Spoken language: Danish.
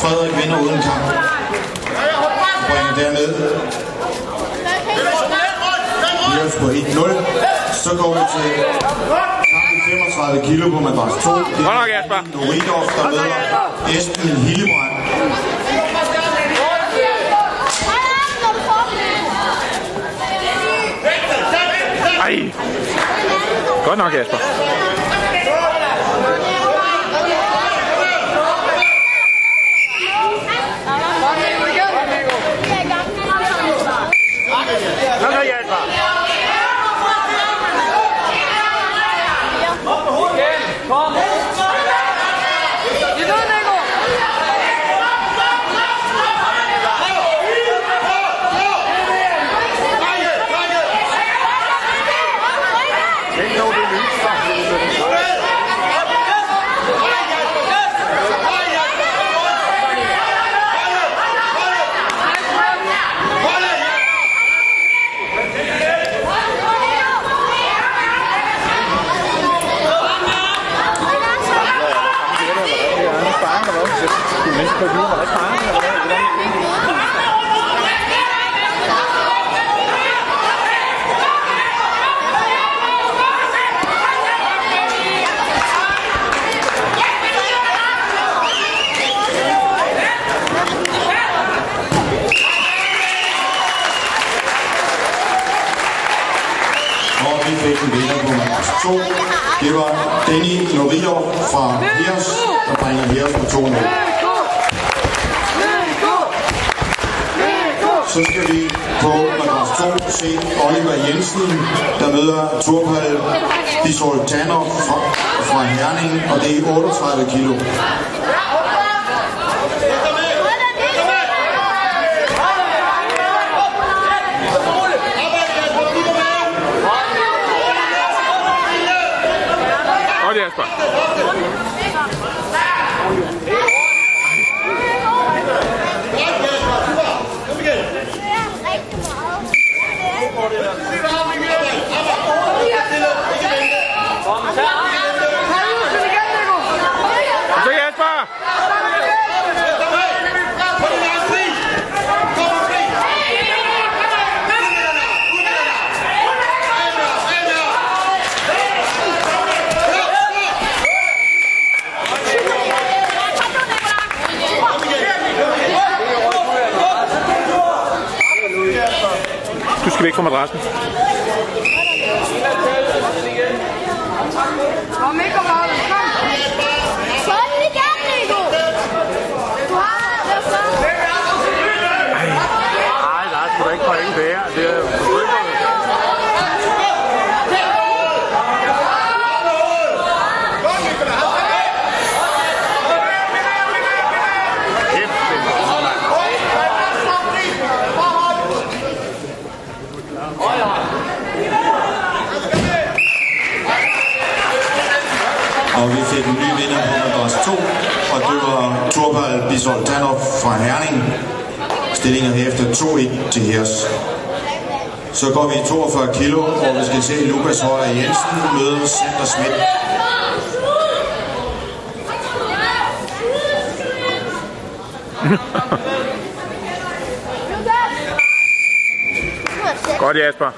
Frederik vinder uden kamp. Bringer derned. Hirs på 1-0. Så går vi til kampen 35 kilo på madras 2. Det Jasper. Noridov, der møder Esben Hillebrand. Ej. Godt nok, Jasper. คุณไม่เคย Og vi fik en vinder på madras 2. Det var Denny Norio fra Hirs, der bringer Hirs på 2-0. Så skal vi på madras 2 se Oliver Jensen, der møder Turpal Bisoltanov fra, fra Herning, og det er 38 kilo. Godt, Jasper. Kom så, Jasper. Du skal væk fra madrassen. Kom ikke, kom, kom. Sådan igen, Nico. Du har det, så. Nej, der er sgu da ikke point værd. Det er forbryderne. Kæft, det er godt, mand. Og vi fik en ny vinder på madras 2, og det var Turpal Bisoltanov fra Herning. Stillingen herefter 2-1 til Hirs. Så går vi i 42 kilo, hvor vi skal se Lukas Højer Jensen møde Sander Schmidt. Godt, Jasper. Han Godt Jasper.